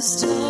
the stars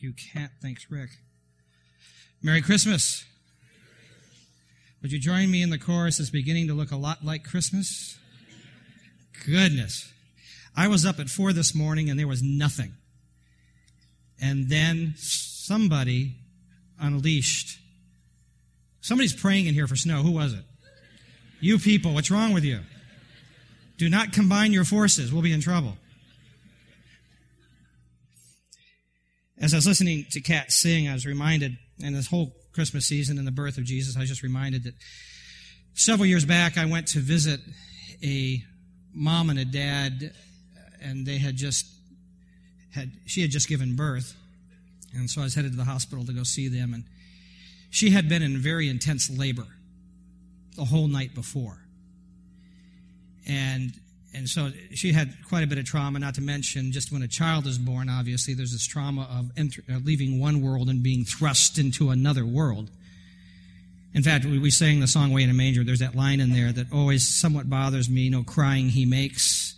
You, Kat. Thanks, Rick. Merry Christmas. Would you join me in the chorus? It's beginning to look a lot like Christmas. Goodness. I was up at four this morning and there was nothing. And then somebody unleashed. Somebody's praying in here for snow. Who was it? You people, what's wrong with you? Do not combine your forces. We'll be in trouble. As I was listening to Kat sing, I was reminded, and this whole Christmas season and the birth of Jesus, I was just reminded that several years back I went to visit a mom and a dad, and they had just had she had just given birth, and so I was headed to the hospital to go see them, and she had been in very intense labor the whole night before, and and so she had quite a bit of trauma, not to mention just when a child is born, obviously, there's this trauma of enter, uh, leaving one world and being thrust into another world. In fact, we, we sang the song Way in a Manger. There's that line in there that always somewhat bothers me no crying he makes.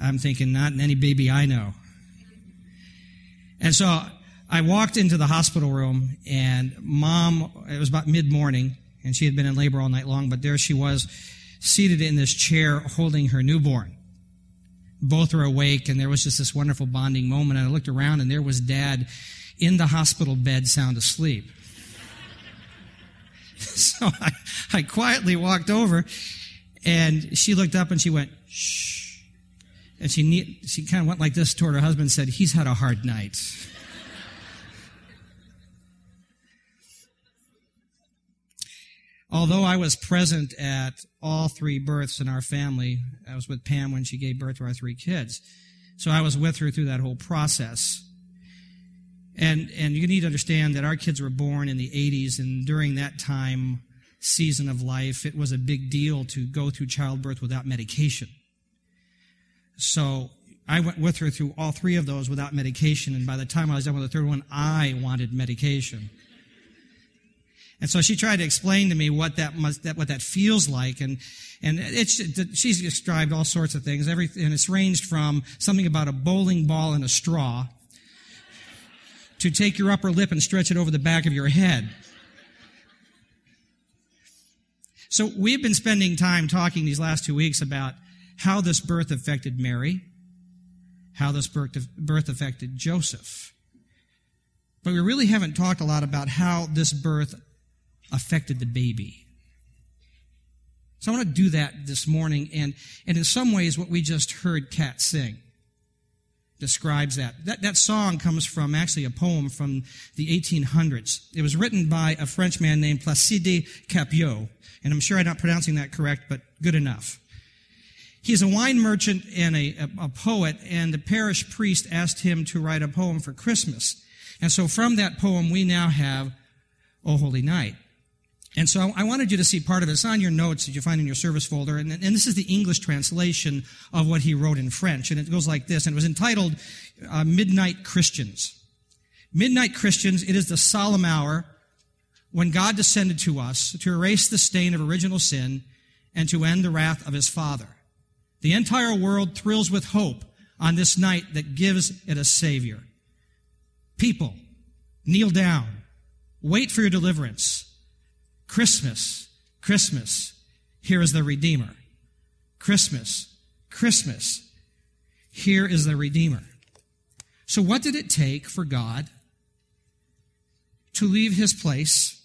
I'm thinking, not in any baby I know. And so I walked into the hospital room, and mom, it was about mid morning, and she had been in labor all night long, but there she was seated in this chair holding her newborn. Both were awake, and there was just this wonderful bonding moment. And I looked around, and there was dad in the hospital bed, sound asleep. so I, I quietly walked over, and she looked up and she went, shh. And she, she kind of went like this toward her husband and said, He's had a hard night. Although I was present at all three births in our family, I was with Pam when she gave birth to our three kids. So I was with her through that whole process. And, and you need to understand that our kids were born in the 80s, and during that time, season of life, it was a big deal to go through childbirth without medication. So I went with her through all three of those without medication, and by the time I was done with the third one, I wanted medication. And so she tried to explain to me what that must, that, what that feels like. And, and it's, she's described all sorts of things. Every, and it's ranged from something about a bowling ball and a straw to take your upper lip and stretch it over the back of your head. So we've been spending time talking these last two weeks about how this birth affected Mary, how this birth affected Joseph. But we really haven't talked a lot about how this birth affected the baby. So I want to do that this morning, and, and in some ways, what we just heard Kat sing describes that. that. That song comes from actually a poem from the 1800s. It was written by a Frenchman named Placide Cappeau, and I'm sure I'm not pronouncing that correct, but good enough. He's a wine merchant and a, a, a poet, and the parish priest asked him to write a poem for Christmas. And so from that poem, we now have O Holy Night. And so I wanted you to see part of it. It's on your notes that you find in your service folder. And, and, this is the English translation of what he wrote in French. And it goes like this. And it was entitled uh, Midnight Christians. Midnight Christians, it is the solemn hour when God descended to us to erase the stain of original sin and to end the wrath of his Father. The entire world thrills with hope on this night that gives it a Savior. People, kneel down. Wait for your deliverance. Christmas, Christmas, here is the Redeemer. Christmas, Christmas, here is the Redeemer. So, what did it take for God to leave his place,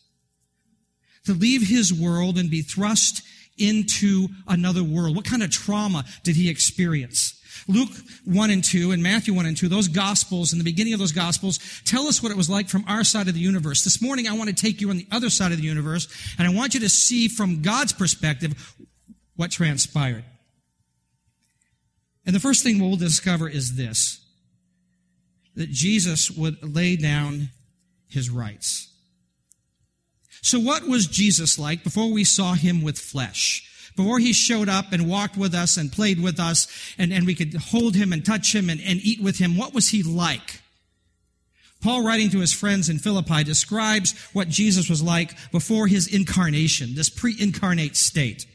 to leave his world and be thrust into another world? What kind of trauma did he experience? Luke 1 and 2 and Matthew 1 and 2, those gospels, in the beginning of those gospels, tell us what it was like from our side of the universe. This morning, I want to take you on the other side of the universe, and I want you to see from God's perspective what transpired. And the first thing we'll discover is this that Jesus would lay down his rights. So, what was Jesus like before we saw him with flesh? Before he showed up and walked with us and played with us and, and we could hold him and touch him and, and eat with him, what was he like? Paul, writing to his friends in Philippi, describes what Jesus was like before his incarnation, this pre-incarnate state.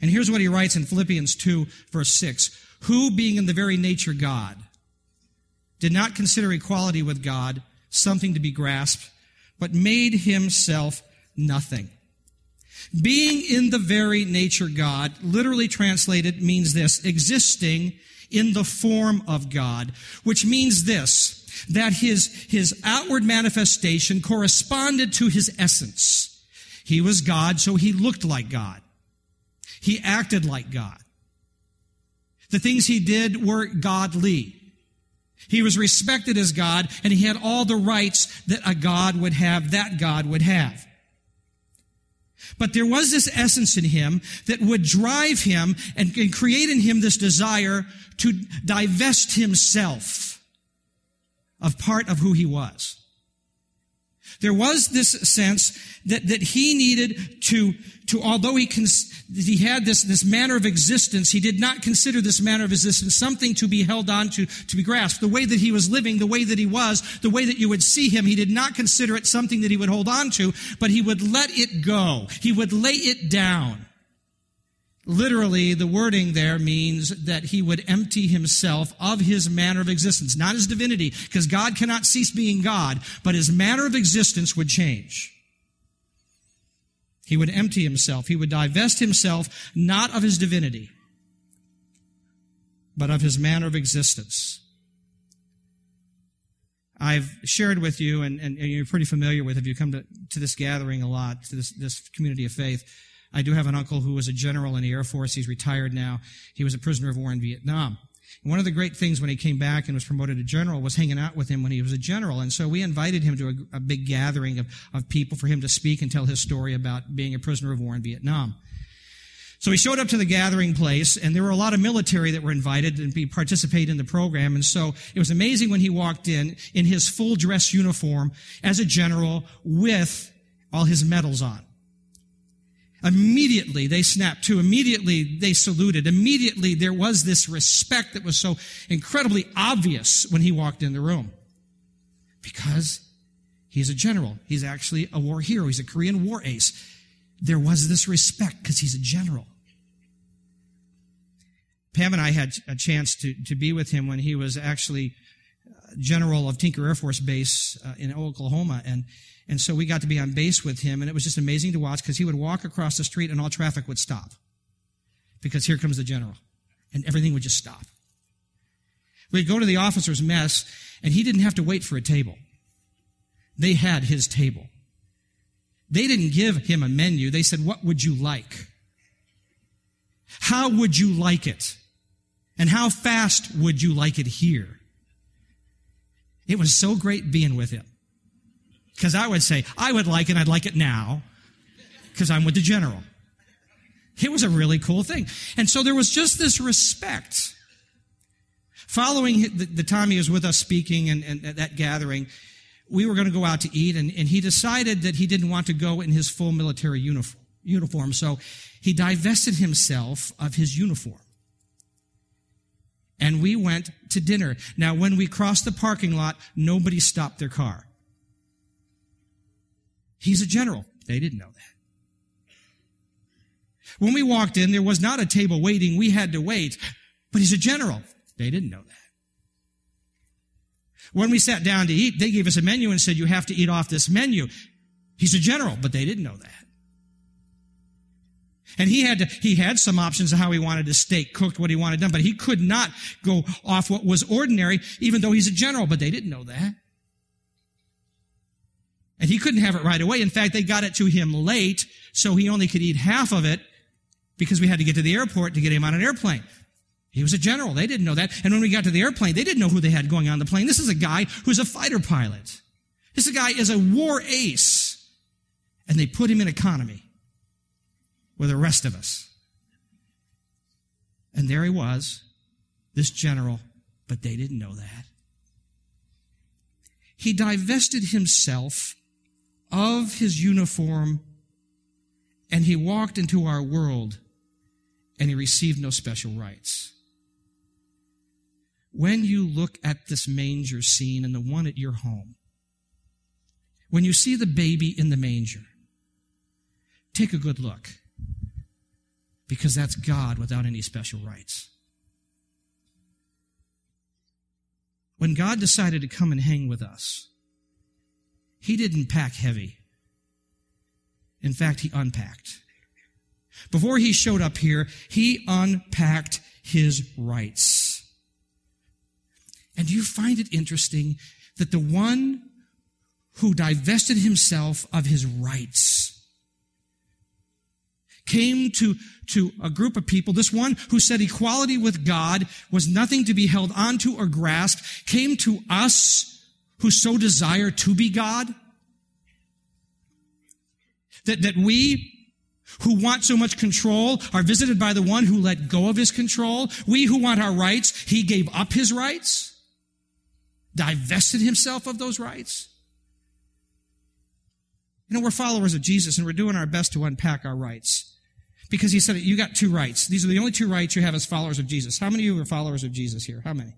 And here's what he writes in Philippians 2, verse 6. Who, being in the very nature God, did not consider equality with God something to be grasped, but made himself nothing being in the very nature God, literally translated, means this, existing in the form of God, which means this, that his, his outward manifestation corresponded to his essence. He was God, so he looked like God. He acted like God. The things he did were godly. He was respected as God, and he had all the rights that a God would have, that God would have. But there was this essence in him that would drive him and, and create in him this desire to divest himself of part of who he was. There was this sense that, that he needed to, to although he, cons- he had this, this manner of existence, he did not consider this manner of existence something to be held on to, to be grasped. The way that he was living, the way that he was, the way that you would see him, he did not consider it something that he would hold on to, but he would let it go. He would lay it down. Literally, the wording there means that he would empty himself of his manner of existence, not his divinity, because God cannot cease being God, but his manner of existence would change. He would empty himself. He would divest himself not of his divinity, but of his manner of existence. I've shared with you, and, and, you're pretty familiar with, if you come to, to this gathering a lot, to this, this community of faith, I do have an uncle who was a general in the Air Force. He's retired now. He was a prisoner of war in Vietnam. one of the great things when he came back and was promoted to general was hanging out with him when he was a general. And so we invited him to a, a big gathering of, of people for him to speak and tell his story about being a prisoner of war in Vietnam. So he showed up to the gathering place, and there were a lot of military that were invited to be participate in the program. And so it was amazing when he walked in in his full dress uniform as a general with all his medals on. Immediately they snapped to. Immediately they saluted. Immediately there was this respect that was so incredibly obvious when he walked in the room. Because he's a general. He's actually a war hero. He's a Korean war ace. There was this respect because he's a general. Pam and I had a chance to, to be with him when he was actually uh, general of Tinker Air Force Base uh, in Oklahoma. And, and so we got to be on base with him. And it was just amazing to watch because he would walk across the street and all traffic would stop. Because here comes the general. And everything would just stop. We'd go to the officer's mess and he didn't have to wait for a table. They had his table. They didn't give him a menu. They said, what would you like? How would you like it? And how fast would you like it here? It was so great being with him. Because I would say, I would like it, I'd like it now, because I'm with the general. It was a really cool thing. And so there was just this respect. Following the, the time he was with us speaking and, and that gathering, we were going to go out to eat, and, and he decided that he didn't want to go in his full military uniform. uniform so he divested himself of his uniform and we went to dinner. Now, when we crossed the parking lot, nobody stopped their car. He's a general. They didn't know that. When we walked in, there was not a table waiting. We had to wait. But he's a general. They didn't know that. When we sat down to eat, they gave us a menu and said, you have to eat off this menu. He's a general, but they didn't know that. And he had to, he had some options of how he wanted his steak cooked, what he wanted done, but he could not go off what was ordinary, even though he's a general, but they didn't know that. And he couldn't have it right away. In fact, they got it to him late, so he only could eat half of it because we had to get to the airport to get him on an airplane. He was a general. They didn't know that. And when we got to the airplane, they didn't know who they had going on the plane. This is a guy who's a fighter pilot. This guy is a war ace. And they put him in economy with the rest of us. And there he was, this general, but they didn't know that. He divested himself of his uniform and he walked into our world and he received no special rights. When you look at this manger scene and the one at your home, when you see the baby in the manger, take a good look because that's God without any special rights. When God decided to come and hang with us, He didn't pack heavy. In fact, He unpacked. Before He showed up here, He unpacked His rights. And do you find it interesting that the one who divested himself of his rights came to, to a group of people, this one who said equality with God was nothing to be held onto or grasped, came to us who so desire to be God. That, that we who want so much control are visited by the one who let go of his control. We who want our rights, he gave up his rights, divested himself of those rights. You know, we're followers of Jesus and we're doing our best to unpack our rights because he said, you got two rights. These are the only two rights you have as followers of Jesus. How many of you are followers of Jesus here? How many?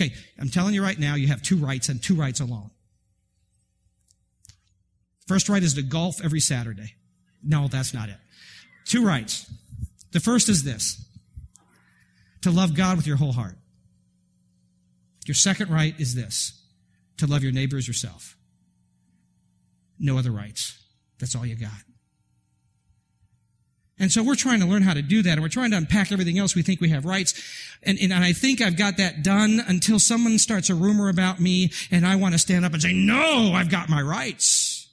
Okay, I'm telling you right now, you have two rights and two rights alone. First right is to golf every Saturday. No, that's not it. Two rights. The first is this. To love God with your whole heart. Your second right is this. To love your neighbor as yourself. No other rights. That's all you got. And so we're trying to learn how to do that, and we're trying to unpack everything else we think we have rights. And, and, I think I've got that done until someone starts a rumor about me, and I want to stand up and say, no, I've got my rights.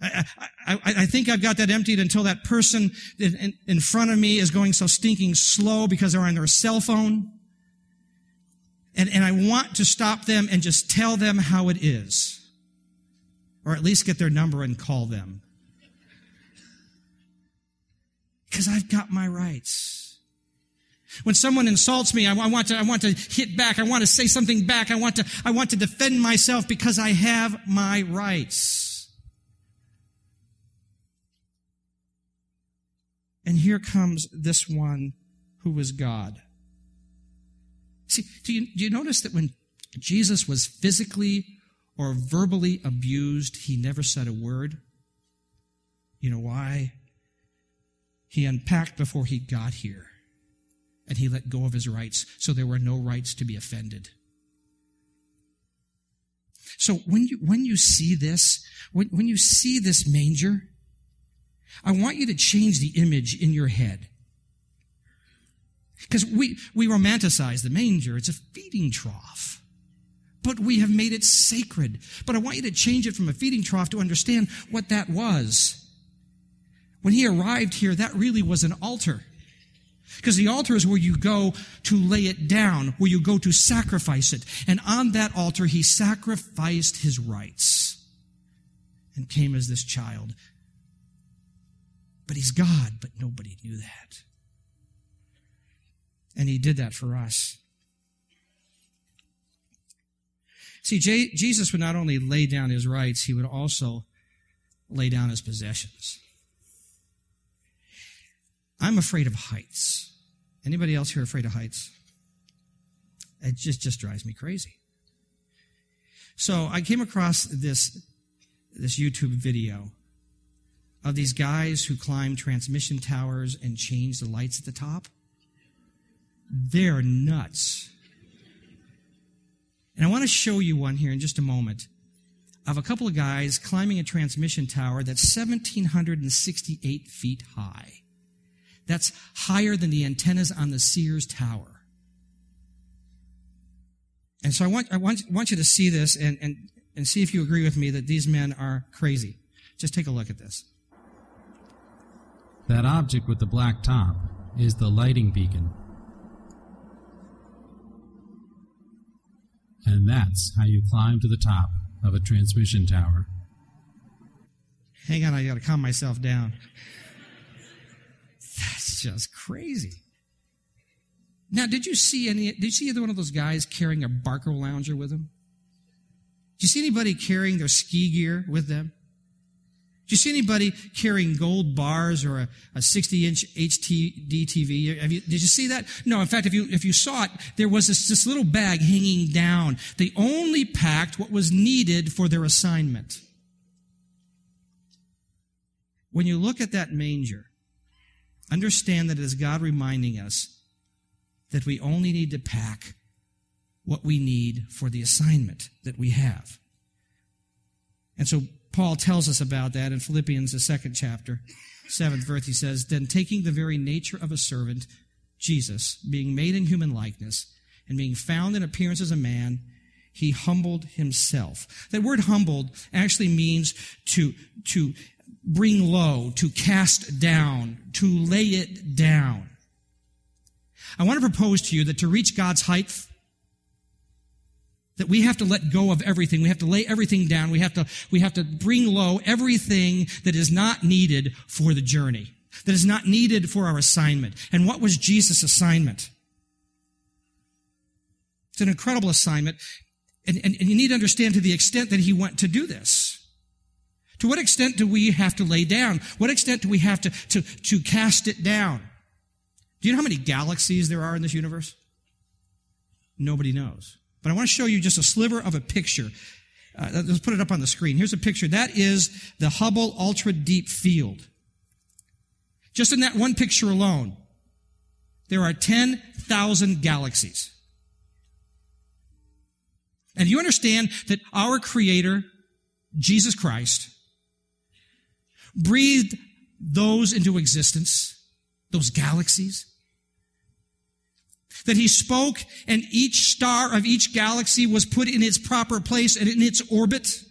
I, I, I, think I've got that emptied until that person in, in front of me is going so stinking slow because they're on their cell phone. And, and I want to stop them and just tell them how it is. Or at least get their number and call them. Because I've got my rights. When someone insults me, I, I want to, I want to hit back. I want to say something back. I want to, I want to defend myself because I have my rights. And here comes this one who was God. See, do you, do you notice that when Jesus was physically or verbally abused, he never said a word? You know why? He unpacked before he got here, and he let go of his rights, so there were no rights to be offended. So when you, when you see this, when, when you see this manger, I want you to change the image in your head. Because we, we romanticize the manger. It's a feeding trough. But we have made it sacred. But I want you to change it from a feeding trough to understand what that was. When he arrived here, that really was an altar. Because the altar is where you go to lay it down, where you go to sacrifice it. And on that altar, he sacrificed his rights and came as this child. But he's God, but nobody knew that. And he did that for us. See, J- Jesus would not only lay down his rights, he would also lay down his possessions. I'm afraid of heights. Anybody else here afraid of heights? It just, just drives me crazy. So I came across this, this YouTube video of these guys who climb transmission towers and change the lights at the top. They're nuts. And I want to show you one here in just a moment of a couple of guys climbing a transmission tower that's 1,768 feet high. That's higher than the antennas on the Sears Tower. And so I want, I want, want you to see this and, and, and see if you agree with me that these men are crazy. Just take a look at this. That object with the black top is the lighting beacon. And that's how you climb to the top of a transmission tower. Hang on, I gotta calm myself down. Just crazy. Now, did you see any, did you see either one of those guys carrying a Barker Barcalounger with them? Did you see anybody carrying their ski gear with them? Did you see anybody carrying gold bars or a, a 60 inch HDD TV? You, did you see that? No, in fact, if you, if you saw it, there was this, this little bag hanging down. They only packed what was needed for their assignment. When you look at that manger, understand that it is God reminding us that we only need to pack what we need for the assignment that we have. And so Paul tells us about that in Philippians, the second chapter, seventh verse. He says, Then taking the very nature of a servant, Jesus, being made in human likeness, and being found in appearance as a man, he humbled himself. That word humbled actually means to, to bring low, to cast down, to lay it down. I want to propose to you that to reach God's height, that we have to let go of everything. We have to lay everything down. We have to, we have to bring low everything that is not needed for the journey, that is not needed for our assignment. And what was Jesus' assignment? It's an incredible assignment. And, and, and you need to understand to the extent that he went to do this. To what extent do we have to lay down? What extent do we have to, to, to cast it down? Do you know how many galaxies there are in this universe? Nobody knows. But I want to show you just a sliver of a picture. Uh, let's put it up on the screen. Here's a picture. That is the Hubble Ultra Deep Field. Just in that one picture alone, there are 10,000 galaxies. And you understand that our Creator, Jesus Christ, breathed those into existence, those galaxies. That he spoke and each star of each galaxy was put in its proper place and in its orbit.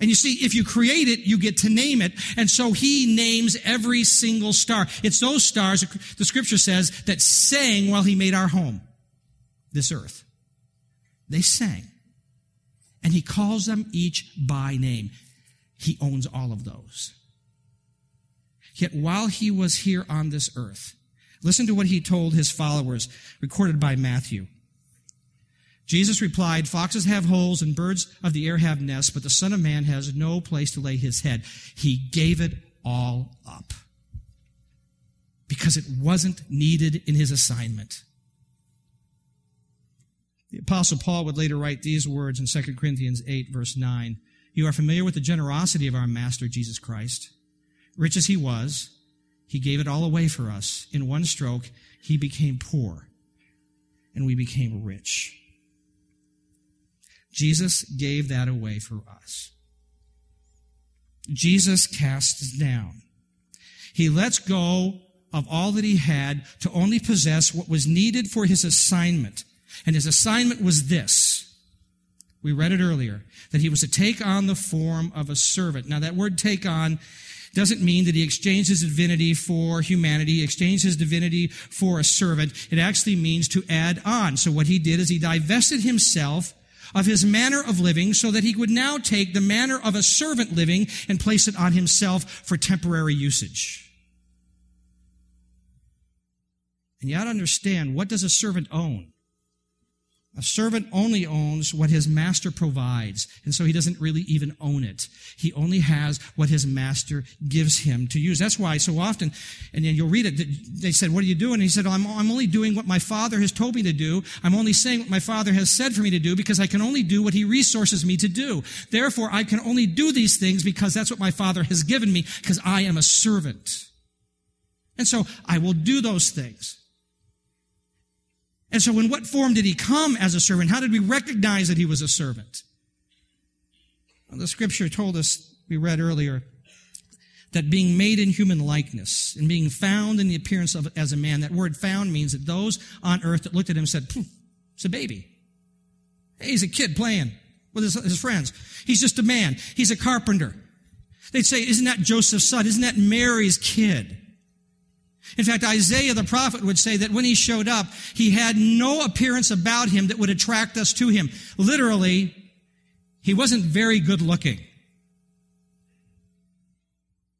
And you see, if you create it, you get to name it. And so he names every single star. It's those stars, the scripture says, that sang while he made our home, this earth. They sang. And he calls them each by name. He owns all of those. Yet while he was here on this earth, listen to what he told his followers, recorded by Matthew. Jesus replied, Foxes have holes and birds of the air have nests, but the Son of Man has no place to lay his head. He gave it all up because it wasn't needed in his assignment. The apostle Paul would later write these words in 2 Corinthians 8 verse 9. You are familiar with the generosity of our master Jesus Christ. Rich as he was, he gave it all away for us. In one stroke, he became poor and we became rich. Jesus gave that away for us. Jesus casts down. He lets go of all that he had to only possess what was needed for his assignment. And his assignment was this. We read it earlier, that he was to take on the form of a servant. Now that word take on doesn't mean that he exchanged his divinity for humanity, exchanged his divinity for a servant. It actually means to add on. So what he did is he divested himself of his manner of living so that he would now take the manner of a servant living and place it on himself for temporary usage. And you ought to understand what does a servant own? A servant only owns what his master provides. And so he doesn't really even own it. He only has what his master gives him to use. That's why so often, and then you'll read it, they said, what are you doing? And he said, I'm, I'm only doing what my father has told me to do. I'm only saying what my father has said for me to do because I can only do what he resources me to do. Therefore, I can only do these things because that's what my father has given me because I am a servant. And so I will do those things. And so, in what form did he come as a servant? How did we recognize that he was a servant? Well, the scripture told us, we read earlier, that being made in human likeness and being found in the appearance of as a man, that word found means that those on earth that looked at him said, it's a baby. Hey, he's a kid playing with his, his friends. He's just a man. He's a carpenter. They'd say, isn't that Joseph's son? Isn't that Mary's kid? In fact, Isaiah the prophet would say that when he showed up, he had no appearance about him that would attract us to him. Literally, he wasn't very good looking.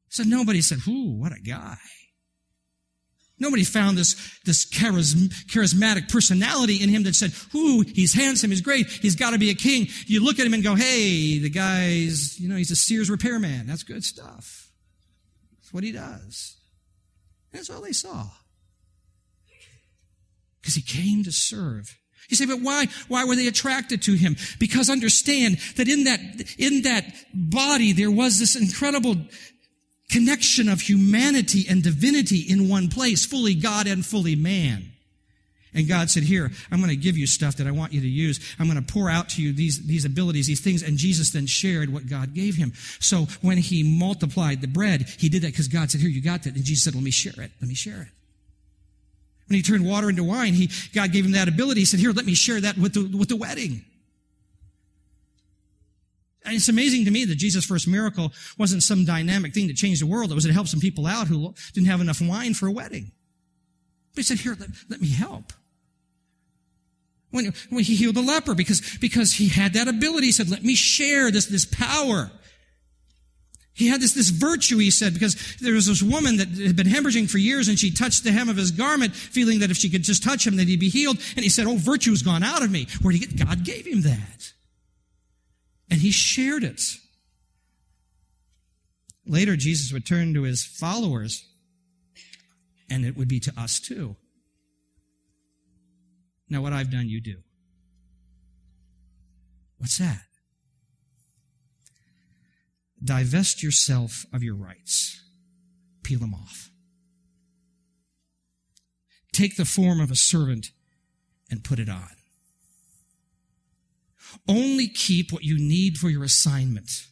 So nobody said, Ooh, what a guy. Nobody found this, this charism, charismatic personality in him that said, Ooh, he's handsome, he's great, he's got to be a king. You look at him and go, Hey, the guy's, you know, he's a Sears repairman. That's good stuff. That's what he does. That's all they saw. Because he came to serve. You say, but why, why were they attracted to him? Because understand that in that, in that body there was this incredible connection of humanity and divinity in one place, fully God and fully man. And God said, here, I'm going to give you stuff that I want you to use. I'm going to pour out to you these, these abilities, these things. And Jesus then shared what God gave him. So when he multiplied the bread, he did that because God said, here, you got that. And Jesus said, let me share it. Let me share it. When he turned water into wine, he, God gave him that ability. He said, here, let me share that with the, with the wedding. And it's amazing to me that Jesus' first miracle wasn't some dynamic thing that changed the world. It was to help some people out who didn't have enough wine for a wedding. But he said, here, let, let me help when, when he healed the leper because, because he had that ability. He said, let me share this, this power. He had this, this virtue, he said, because there was this woman that had been hemorrhaging for years and she touched the hem of his garment, feeling that if she could just touch him, that he'd be healed. And he said, Oh, virtue's gone out of me. Where did he get? God gave him that. And he shared it. Later, Jesus would turn to his followers, and it would be to us too. Now, what I've done, you do. What's that? Divest yourself of your rights. Peel them off. Take the form of a servant and put it on. Only keep what you need for your assignment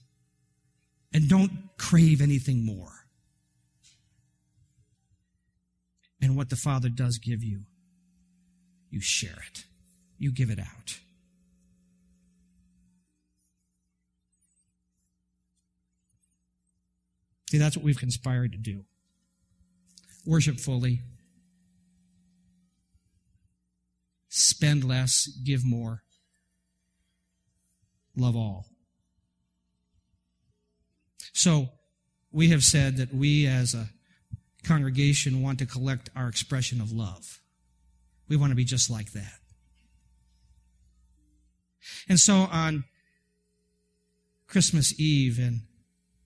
and don't crave anything more. And what the Father does give you, you share it, you give it out. See, that's what we've conspired to do. Worship fully, spend less, give more, love all. So, we have said that we as a congregation want to collect our expression of love. We want to be just like that. And so on Christmas Eve and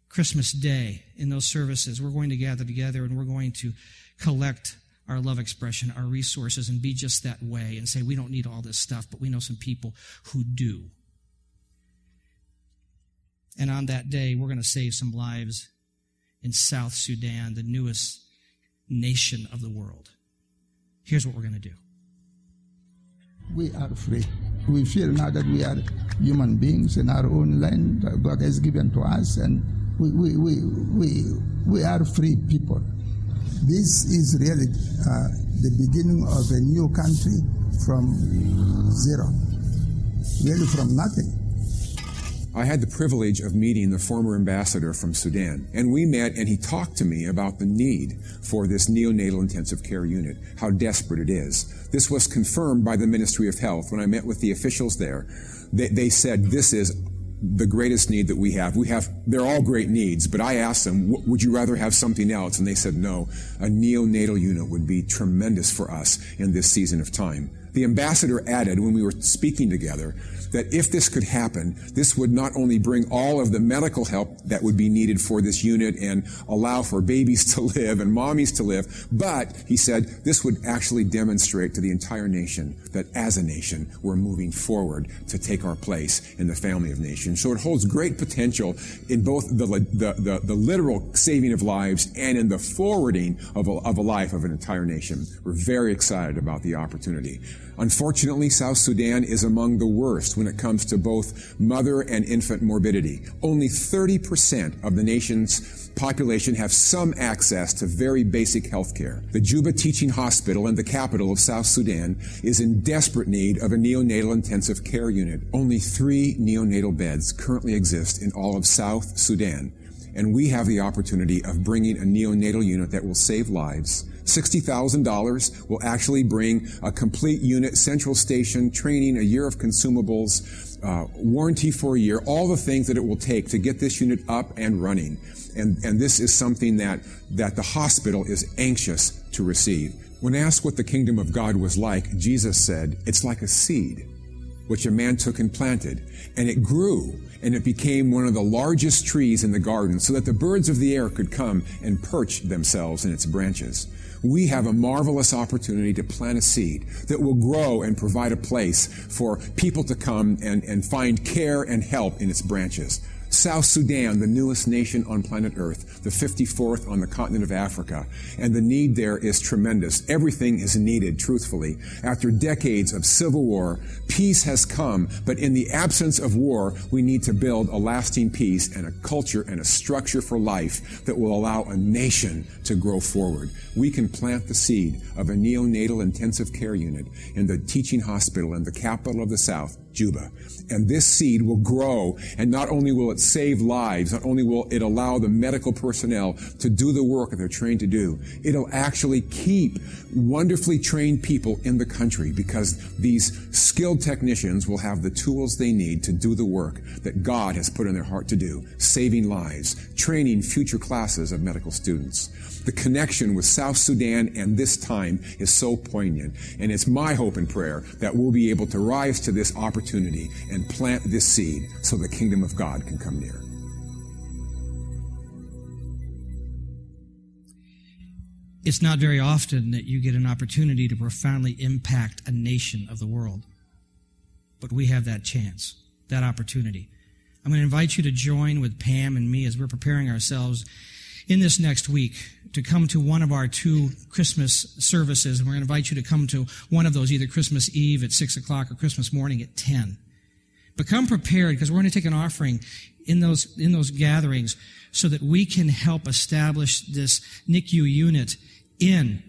Christmas Day in those services, we're going to gather together and we're going to collect our love expression, our resources, and be just that way and say, we don't need all this stuff, but we know some people who do. And on that day, we're going to save some lives in South Sudan, the newest nation of the world. Here's what we're going to do. We are free. We feel now that we are human beings in our own land God has given to us, and we, we, we, we, we are free people. This is really uh, the beginning of a new country from zero, really from nothing. I had the privilege of meeting the former ambassador from Sudan, and we met and he talked to me about the need for this neonatal intensive care unit, how desperate it is. This was confirmed by the Ministry of Health when I met with the officials there. They, they said this is the greatest need that we have. We have, they're all great needs, but I asked them, would you rather have something else? And they said, no, a neonatal unit would be tremendous for us in this season of time. The ambassador added when we were speaking together that if this could happen, this would not only bring all of the medical help that would be needed for this unit and allow for babies to live and mommies to live, but he said this would actually demonstrate to the entire nation that as a nation, we're moving forward to take our place in the family of nations. So it holds great potential in both the, the, the, the literal saving of lives and in the forwarding of a, of a life of an entire nation. We're very excited about the opportunity. Unfortunately, South Sudan is among the worst when it comes to both mother and infant morbidity. Only 30% of the nation's population have some access to very basic health care. The Juba Teaching Hospital in the capital of South Sudan is in desperate need of a neonatal intensive care unit. Only three neonatal beds currently exist in all of South Sudan. And we have the opportunity of bringing a neonatal unit that will save lives $60,000 will actually bring a complete unit, central station, training, a year of consumables, uh, warranty for a year, all the things that it will take to get this unit up and running. And, and this is something that, that the hospital is anxious to receive. When asked what the kingdom of God was like, Jesus said, it's like a seed which a man took and planted, and it grew, and it became one of the largest trees in the garden, so that the birds of the air could come and perch themselves in its branches we have a marvelous opportunity to plant a seed that will grow and provide a place for people to come and, and find care and help in its branches. South Sudan, the newest nation on planet Earth, the 54th on the continent of Africa, and the need there is tremendous. Everything is needed, truthfully. After decades of civil war, peace has come, but in the absence of war, we need to build a lasting peace and a culture and a structure for life that will allow a nation to grow forward. We can plant the seed of a neonatal intensive care unit in the teaching hospital in the capital of the South, Juba. And this seed will grow, and not only will it save lives, not only will it allow the medical personnel to do the work that they're trained to do, it'll actually keep wonderfully trained people in the country because these skilled technicians will have the tools they need to do the work that God has put in their heart to do, saving lives, training future classes of medical students. The connection with South Sudan and this time is so poignant, and it's my hope and prayer that we'll be able to rise to this opportunity and plant this seed so the kingdom of God can come near. It's not very often that you get an opportunity to profoundly impact a nation of the world. But we have that chance, that opportunity. I'm going to invite you to join with Pam and me as we're preparing ourselves in this next week to come to one of our two Christmas services. And we're going to invite you to come to one of those, either Christmas Eve at 6 o'clock or Christmas morning at 10. Become prepared because we're going to take an offering in those, in those gatherings so that we can help establish this NICU unit in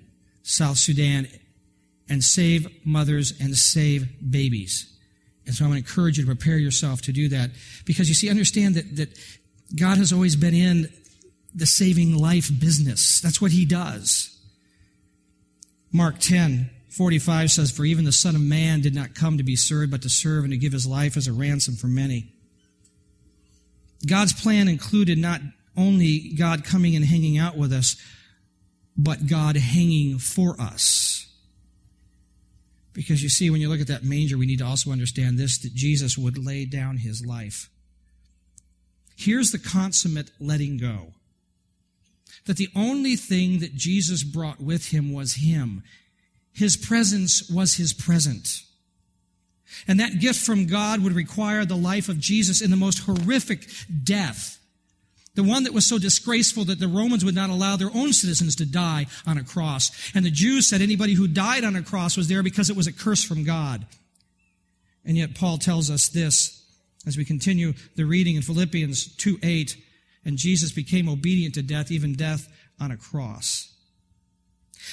South Sudan and save mothers and save babies. And so I want to encourage you to prepare yourself to do that because you see, understand that, that God has always been in the saving life business. That's what he does. Mark 10, 45 says, For even the Son of Man did not come to be served, but to serve and to give his life as a ransom for many. God's plan included not only God coming and hanging out with us, but God hanging for us. Because you see, when you look at that manger, we need to also understand this that Jesus would lay down his life. Here's the consummate letting go that the only thing that Jesus brought with him was him. His presence was his present. And that gift from God would require the life of Jesus in the most horrific death. The one that was so disgraceful that the Romans would not allow their own citizens to die on a cross. And the Jews said anybody who died on a cross was there because it was a curse from God. And yet Paul tells us this as we continue the reading in Philippians 2 8, and Jesus became obedient to death, even death on a cross.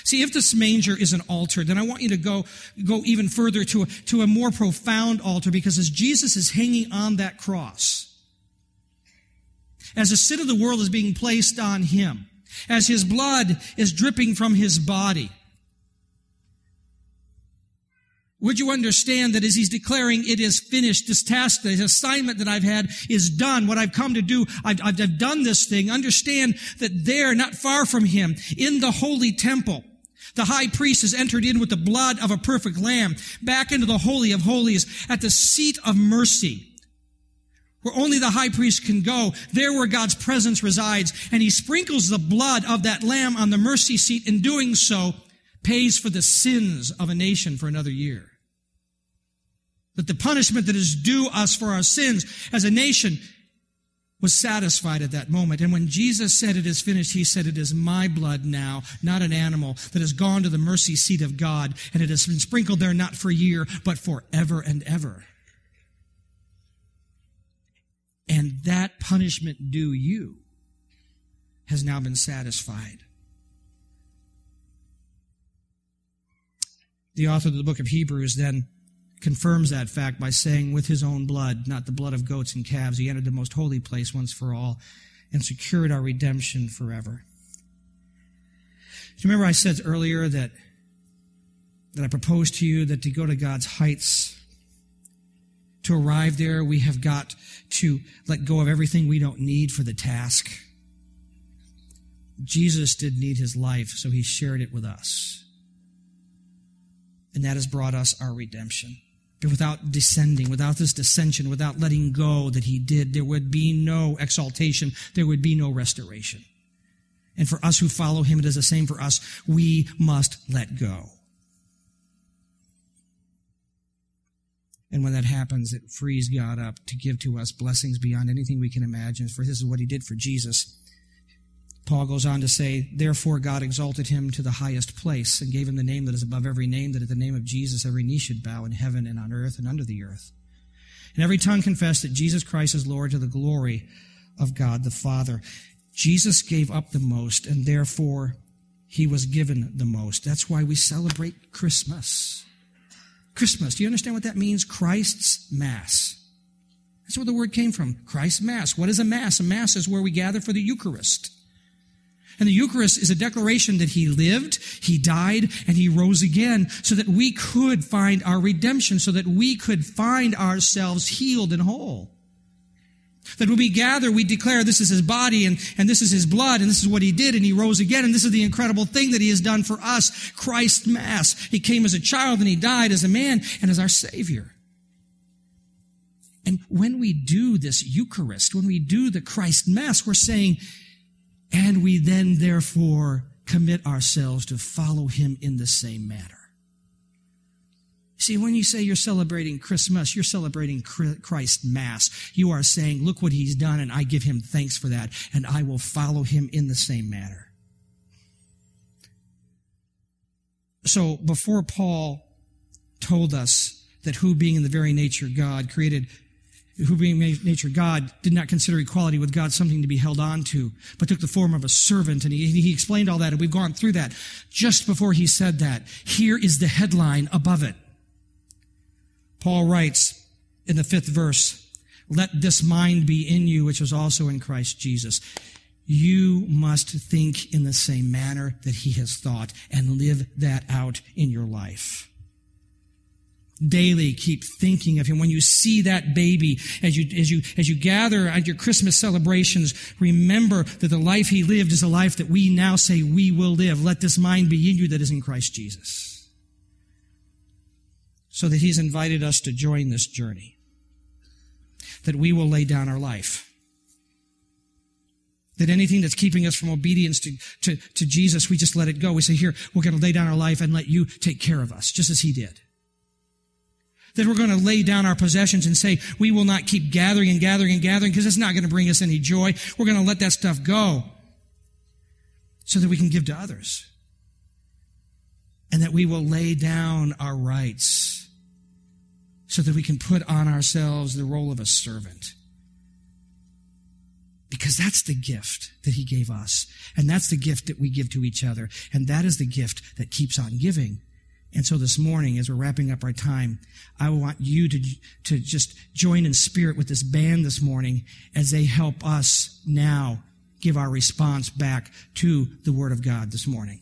See, if this manger is an altar, then I want you to go, go even further to a, to a more profound altar because as Jesus is hanging on that cross, as the sin of the world is being placed on him, as his blood is dripping from his body, would you understand that as he's declaring it is finished, this task, this assignment that I've had is done, what I've come to do, I've, I've, I've done this thing. Understand that there, not far from him, in the holy temple, the high priest has entered in with the blood of a perfect lamb back into the holy of holies at the seat of mercy where only the high priest can go, there where God's presence resides, and he sprinkles the blood of that lamb on the mercy seat. In doing so, pays for the sins of a nation for another year. That the punishment that is due us for our sins as a nation was satisfied at that moment. And when Jesus said it is finished, he said, It is my blood now, not an animal, that has gone to the mercy seat of God, and it has been sprinkled there not for a year, but for ever and ever. And that punishment due you has now been satisfied. The author of the book of Hebrews then confirms that fact by saying, with his own blood, not the blood of goats and calves, he entered the most holy place once for all and secured our redemption forever. Do you remember I said earlier that, that I proposed to you that to go to God's heights, to arrive there, we have got to let go of everything we don't need for the task. Jesus did need his life, so he shared it with us. And that has brought us our redemption. But without descending, without this dissension, without letting go that he did, there would be no exaltation, there would be no restoration. And for us who follow him, it is the same for us. We must let go. And when that happens, it frees God up to give to us blessings beyond anything we can imagine. For this is what he did for Jesus. Paul goes on to say, Therefore God exalted him to the highest place and gave him the name that is above every name, that at the name of Jesus every knee should bow in heaven and on earth and under the earth. And every tongue confess that Jesus Christ is Lord to the glory of God the Father. Jesus gave up the most, and therefore he was given the most. That's why we celebrate Christmas. Christmas, do you understand what that means? Christ's Mass. That's where the word came from. Christ's Mass. What is a Mass? A Mass is where we gather for the Eucharist. And the Eucharist is a declaration that he lived, he died, and he rose again so that we could find our redemption, so that we could find ourselves healed and whole. That when we gather, we declare this is his body and, and this is his blood and this is what he did and he rose again and this is the incredible thing that he has done for us. Christ Mass. He came as a child and he died as a man and as our Savior. And when we do this Eucharist, when we do the Christ Mass, we're saying, and we then therefore commit ourselves to follow him in the same manner. See, when you say you're celebrating Christmas, you're celebrating Christ Mass. You are saying, look what he's done, and I give him thanks for that, and I will follow him in the same manner. So before Paul told us that who being in the very nature of God created who being nature God did not consider equality with God something to be held on to, but took the form of a servant. And he, he explained all that, and we've gone through that. Just before he said that, here is the headline above it. Paul writes in the fifth verse, let this mind be in you, which was also in Christ Jesus. You must think in the same manner that he has thought and live that out in your life. Daily keep thinking of him. When you see that baby as you as you as you gather at your christmas celebrations remember that the life he lived is a life that we now say we will live. Let this mind be in you that is in christ jesus. So that he's invited us to join this journey. That we will lay down our life. That anything that's keeping us from obedience to, to, to jesus we just let it go. We say here we're going to lay down our life and let you take care of us just as he did that we're going to lay down our possessions and say, we will not keep gathering and gathering and gathering because it's not going to bring us any joy. We're going to let that stuff go so that we can give to others. And that we will lay down our rights so that we can put on ourselves the role of a servant. Because that's the gift that he gave us. And that's the gift that we give to each other. And that is the gift that keeps on giving. And so this morning, as we're wrapping up our time, I want you to, to just join in spirit with this band this morning as they help us now give our response back to the Word of God this morning.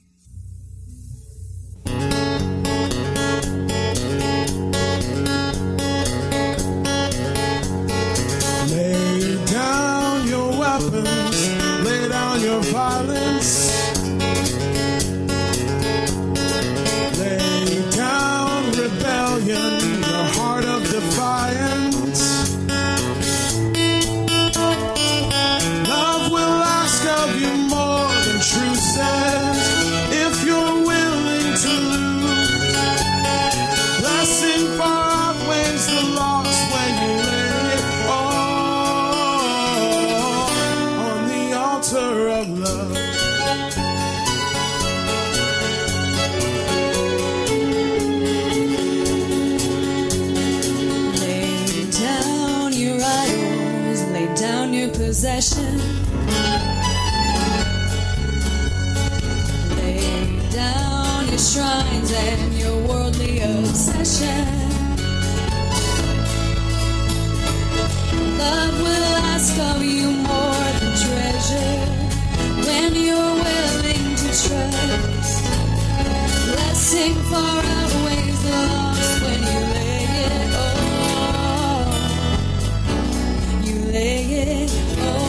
Lay down your weapons, lay down your violence. And your worldly obsession. Love will ask of you more than treasure when you're willing to trust. Blessing far outweighs the loss when you lay it all. You lay it all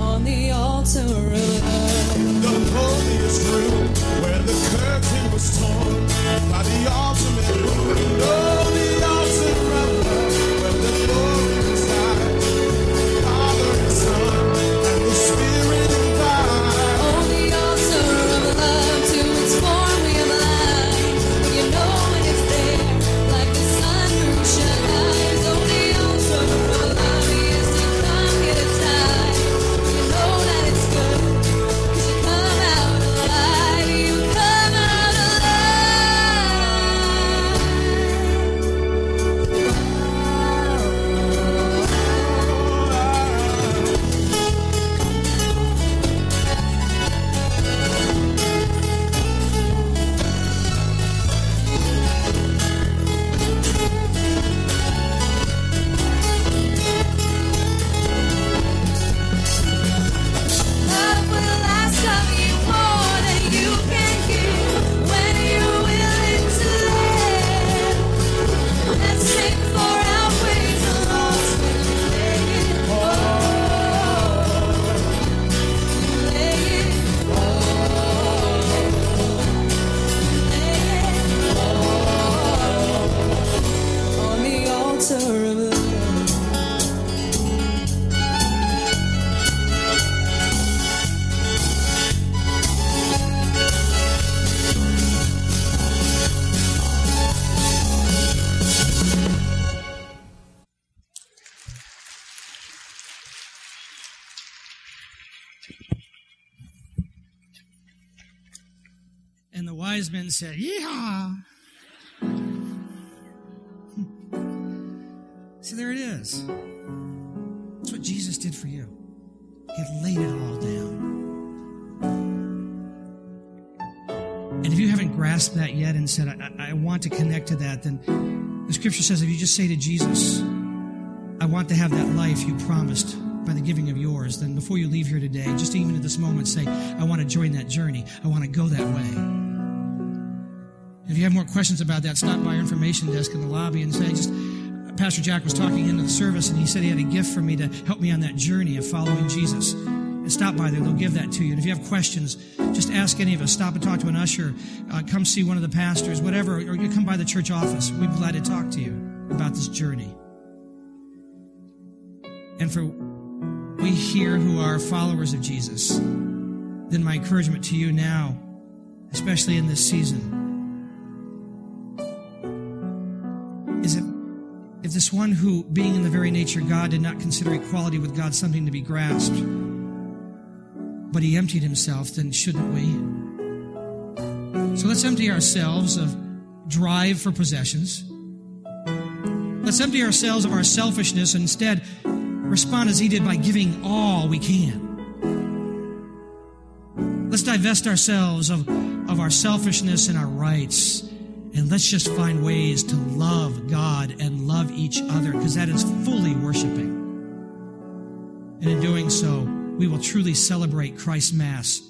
on the altar of love. The holiest room by the ultimate wise men said, Yeehaw! So there it is. That's what Jesus did for you. He laid it all down. And if you haven't grasped that yet and said, I, I want to connect to that, then the scripture says if you just say to Jesus, I want to have that life you promised by the giving of yours, then before you leave here today, just even at this moment, say, I want to join that journey. I want to go that way. If you have more questions about that, stop by our information desk in the lobby and say, just Pastor Jack was talking into the service and he said he had a gift for me to help me on that journey of following Jesus. And stop by there, they'll give that to you. And if you have questions, just ask any of us. Stop and talk to an usher, uh, come see one of the pastors, whatever, or you come by the church office. We'd be glad to talk to you about this journey. And for we here who are followers of Jesus, then my encouragement to you now, especially in this season, is if, if this one who, being in the very nature God, did not consider equality with God something to be grasped, but he emptied himself, then shouldn't we? So let's empty ourselves of drive for possessions. Let's empty ourselves of our selfishness and instead respond as he did by giving all we can. Let's divest ourselves of, of our selfishness and our rights. And let's just find ways to love God and love each other because that is fully worshiping. And in doing so, we will truly celebrate Christ's Mass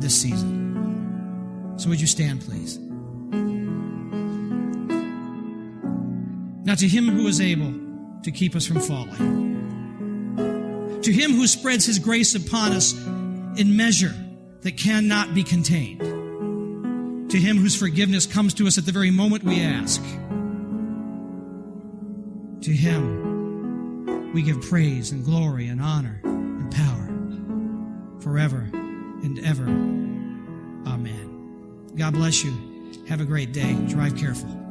this season. So would you stand, please? Now, to him who is able to keep us from falling, to him who spreads his grace upon us in measure that cannot be contained, to him whose forgiveness comes to us at the very moment we ask, to him we give praise and glory and honor and power forever and ever. Amen. God bless you. Have a great day. Drive careful.